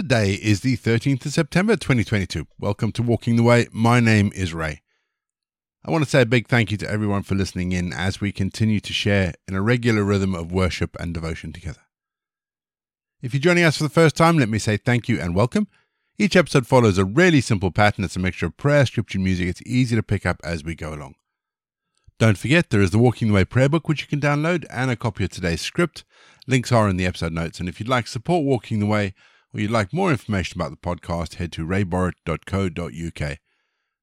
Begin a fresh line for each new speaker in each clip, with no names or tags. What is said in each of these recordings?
Today is the 13th of September 2022. Welcome to Walking the Way. My name is Ray. I want to say a big thank you to everyone for listening in as we continue to share in a regular rhythm of worship and devotion together. If you're joining us for the first time, let me say thank you and welcome. Each episode follows a really simple pattern. It's a mixture of prayer, scripture, music. It's easy to pick up as we go along. Don't forget, there is the Walking the Way prayer book, which you can download, and a copy of today's script. Links are in the episode notes. And if you'd like support Walking the Way, or you'd like more information about the podcast, head to rayborrett.co.uk.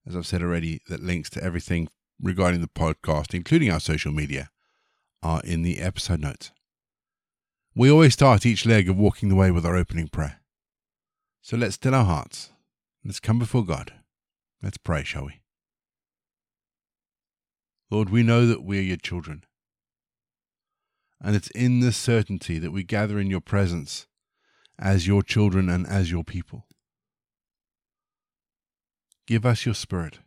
As I've said already, that links to everything regarding the podcast, including our social media, are in the episode notes. We always start each leg of walking the way with our opening prayer. So let's still our hearts. Let's come before God. Let's pray, shall we? Lord, we know that we are your children. And it's in this certainty that we gather in your presence as your children and as your people. Give us your Spirit,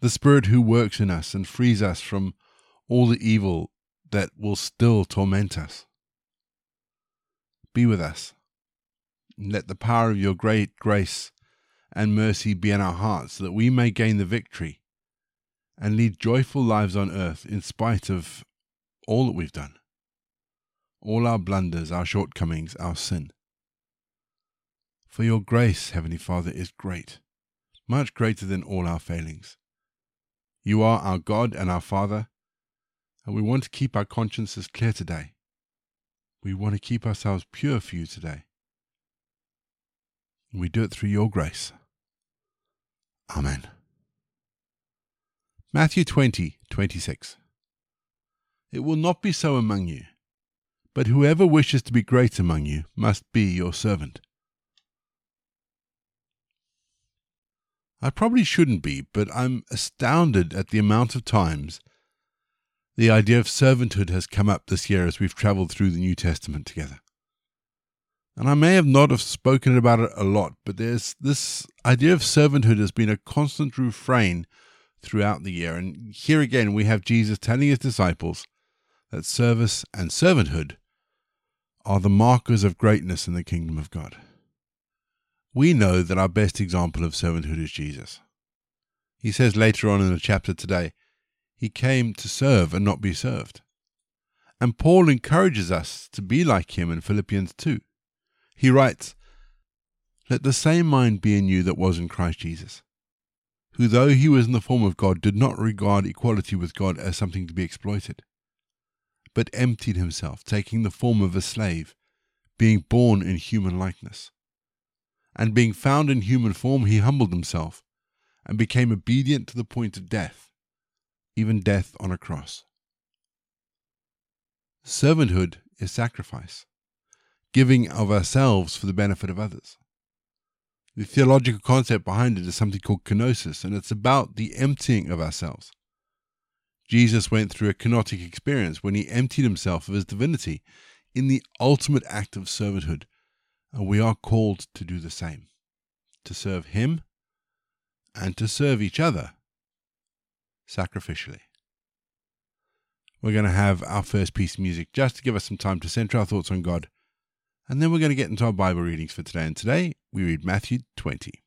the Spirit who works in us and frees us from all the evil that will still torment us. Be with us. Let the power of your great grace and mercy be in our hearts so that we may gain the victory and lead joyful lives on earth in spite of all that we've done, all our blunders, our shortcomings, our sin. For your grace, Heavenly Father, is great, much greater than all our failings. You are our God and our Father, and we want to keep our consciences clear today. We want to keep ourselves pure for you today. We do it through your grace. Amen. Matthew 20, 26. It will not be so among you, but whoever wishes to be great among you must be your servant. I probably shouldn't be, but I'm astounded at the amount of times the idea of servanthood has come up this year as we've traveled through the New Testament together. And I may have not have spoken about it a lot, but there's this idea of servanthood has been a constant refrain throughout the year. And here again, we have Jesus telling his disciples that service and servanthood are the markers of greatness in the kingdom of God. We know that our best example of servanthood is Jesus. He says later on in the chapter today, He came to serve and not be served. And Paul encourages us to be like him in Philippians 2. He writes, Let the same mind be in you that was in Christ Jesus, who, though he was in the form of God, did not regard equality with God as something to be exploited, but emptied himself, taking the form of a slave, being born in human likeness and being found in human form, he humbled himself and became obedient to the point of death, even death on a cross. Servanthood is sacrifice, giving of ourselves for the benefit of others. The theological concept behind it is something called kenosis, and it's about the emptying of ourselves. Jesus went through a kenotic experience when he emptied himself of his divinity in the ultimate act of servanthood and we are called to do the same to serve Him and to serve each other sacrificially. We're going to have our first piece of music just to give us some time to center our thoughts on God. And then we're going to get into our Bible readings for today. And today we read Matthew 20.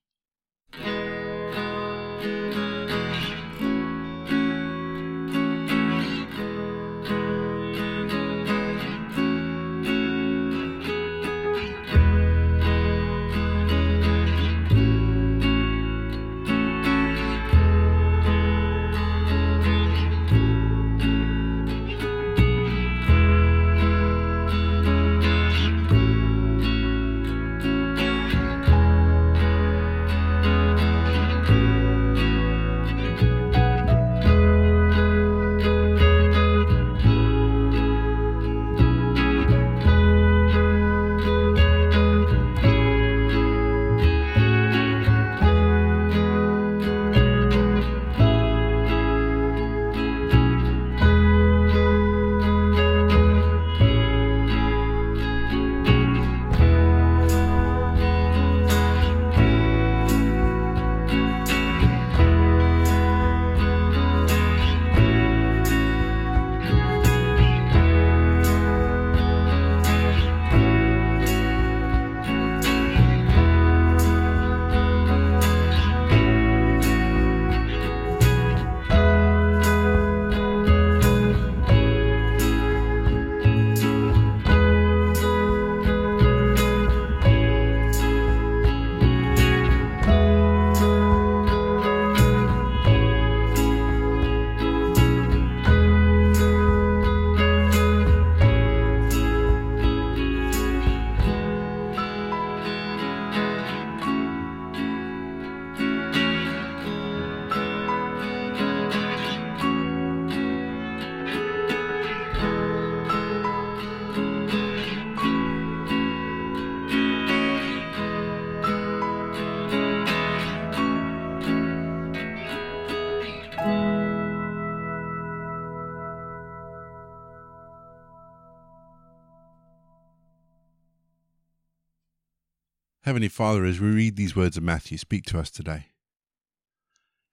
Heavenly Father, as we read these words of Matthew, speak to us today.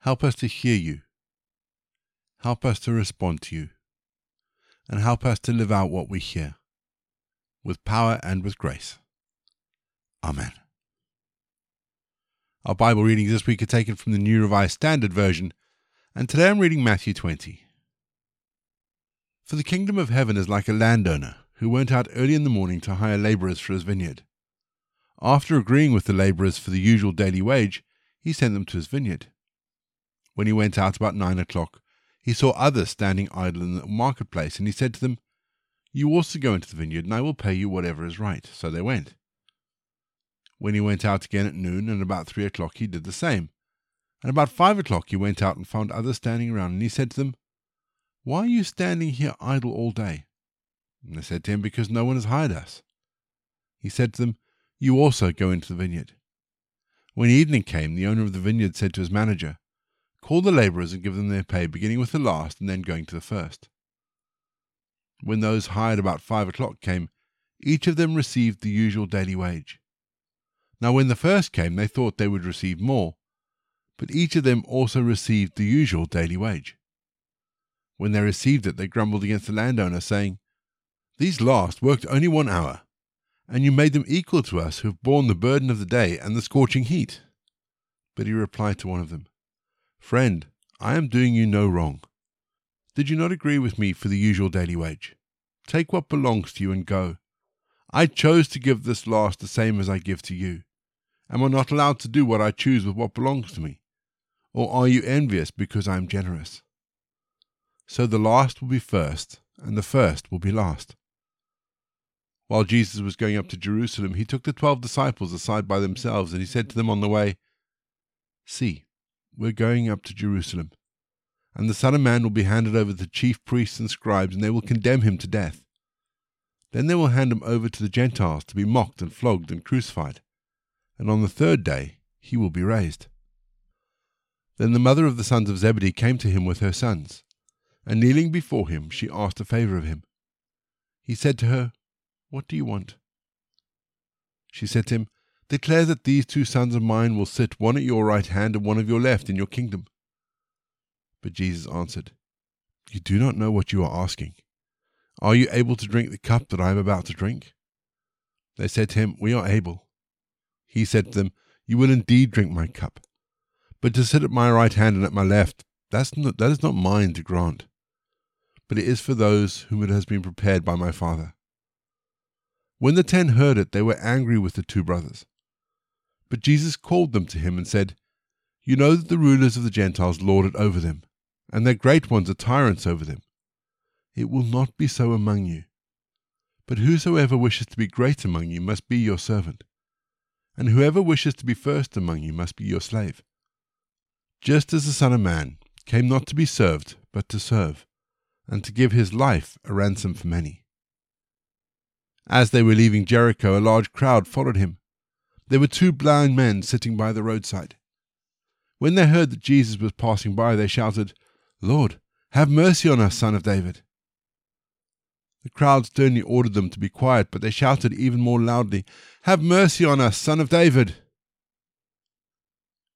Help us to hear you. Help us to respond to you. And help us to live out what we hear with power and with grace. Amen. Our Bible readings this week are taken from the New Revised Standard Version, and today I'm reading Matthew 20. For the kingdom of heaven is like a landowner who went out early in the morning to hire labourers for his vineyard. After agreeing with the labourers for the usual daily wage, he sent them to his vineyard. When he went out about nine o'clock, he saw others standing idle in the marketplace, and he said to them, You also go into the vineyard, and I will pay you whatever is right. So they went. When he went out again at noon, and about three o'clock, he did the same. And about five o'clock, he went out and found others standing around, and he said to them, Why are you standing here idle all day? And they said to him, Because no one has hired us. He said to them, you also go into the vineyard. When evening came, the owner of the vineyard said to his manager, Call the labourers and give them their pay, beginning with the last and then going to the first. When those hired about five o'clock came, each of them received the usual daily wage. Now, when the first came, they thought they would receive more, but each of them also received the usual daily wage. When they received it, they grumbled against the landowner, saying, These last worked only one hour and you made them equal to us who have borne the burden of the day and the scorching heat. But he replied to one of them, Friend, I am doing you no wrong. Did you not agree with me for the usual daily wage? Take what belongs to you and go. I chose to give this last the same as I give to you. Am I not allowed to do what I choose with what belongs to me? Or are you envious because I am generous? So the last will be first, and the first will be last. While Jesus was going up to Jerusalem, he took the twelve disciples aside by themselves, and he said to them on the way, See, we're going up to Jerusalem, and the Son of Man will be handed over to the chief priests and scribes, and they will condemn him to death. Then they will hand him over to the Gentiles to be mocked and flogged and crucified, and on the third day he will be raised. Then the mother of the sons of Zebedee came to him with her sons, and kneeling before him, she asked a favor of him. He said to her, what do you want? She said to him, Declare that these two sons of mine will sit one at your right hand and one at your left in your kingdom. But Jesus answered, You do not know what you are asking. Are you able to drink the cup that I am about to drink? They said to him, We are able. He said to them, You will indeed drink my cup. But to sit at my right hand and at my left, that's not, that is not mine to grant, but it is for those whom it has been prepared by my Father. When the ten heard it, they were angry with the two brothers. But Jesus called them to him and said, You know that the rulers of the Gentiles lord it over them, and their great ones are tyrants over them. It will not be so among you. But whosoever wishes to be great among you must be your servant, and whoever wishes to be first among you must be your slave. Just as the Son of Man came not to be served, but to serve, and to give his life a ransom for many. As they were leaving Jericho, a large crowd followed him. There were two blind men sitting by the roadside. When they heard that Jesus was passing by, they shouted, Lord, have mercy on us, son of David. The crowd sternly ordered them to be quiet, but they shouted even more loudly, Have mercy on us, son of David.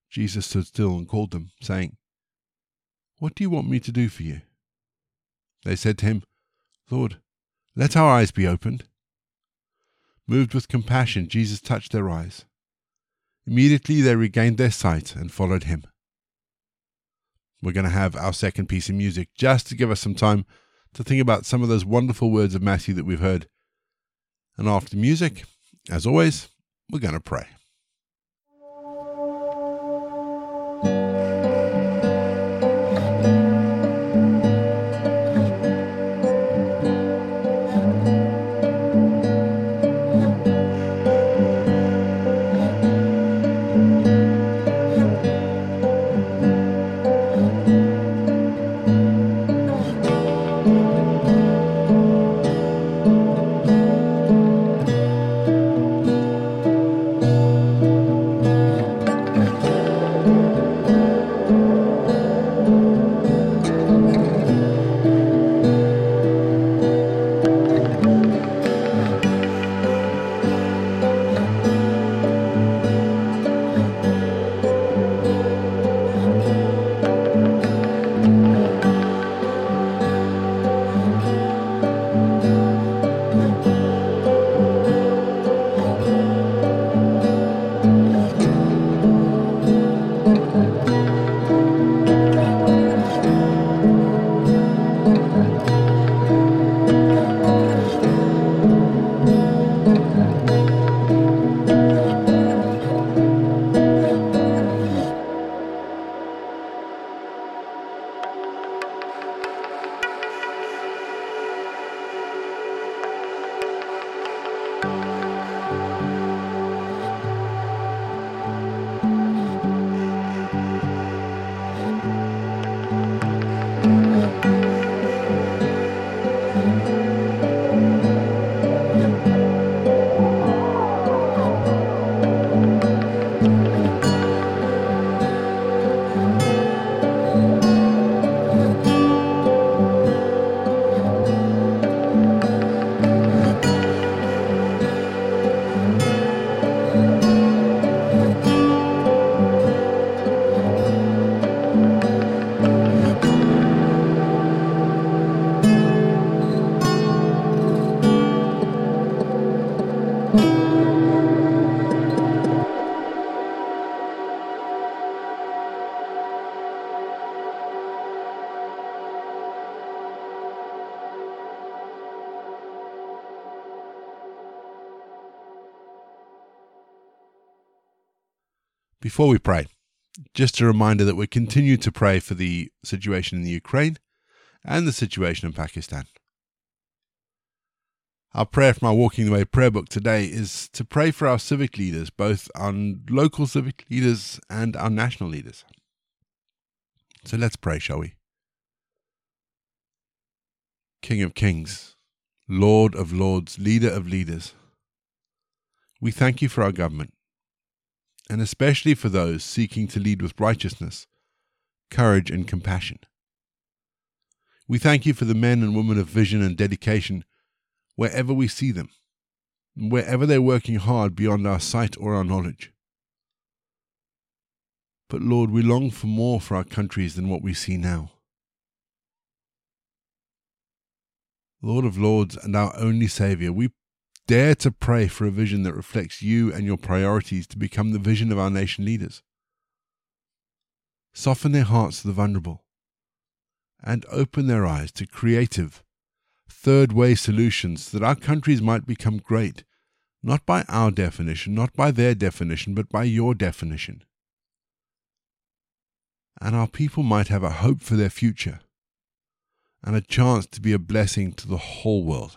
Jesus stood still and called them, saying, What do you want me to do for you? They said to him, Lord, let our eyes be opened. Moved with compassion, Jesus touched their eyes. Immediately they regained their sight and followed him. We're going to have our second piece of music just to give us some time to think about some of those wonderful words of Matthew that we've heard. And after music, as always, we're going to pray. Before we pray, just a reminder that we continue to pray for the situation in the Ukraine and the situation in Pakistan. Our prayer from our Walking the Way prayer book today is to pray for our civic leaders, both our local civic leaders and our national leaders. So let's pray, shall we? King of Kings, Lord of Lords, Leader of Leaders, we thank you for our government, and especially for those seeking to lead with righteousness, courage, and compassion. We thank you for the men and women of vision and dedication wherever we see them, wherever they're working hard beyond our sight or our knowledge. But Lord, we long for more for our countries than what we see now. Lord of Lords and our only Saviour, we dare to pray for a vision that reflects you and your priorities to become the vision of our nation leaders. Soften their hearts to the vulnerable and open their eyes to creative, third way solutions that our countries might become great, not by our definition, not by their definition, but by your definition. And our people might have a hope for their future and a chance to be a blessing to the whole world.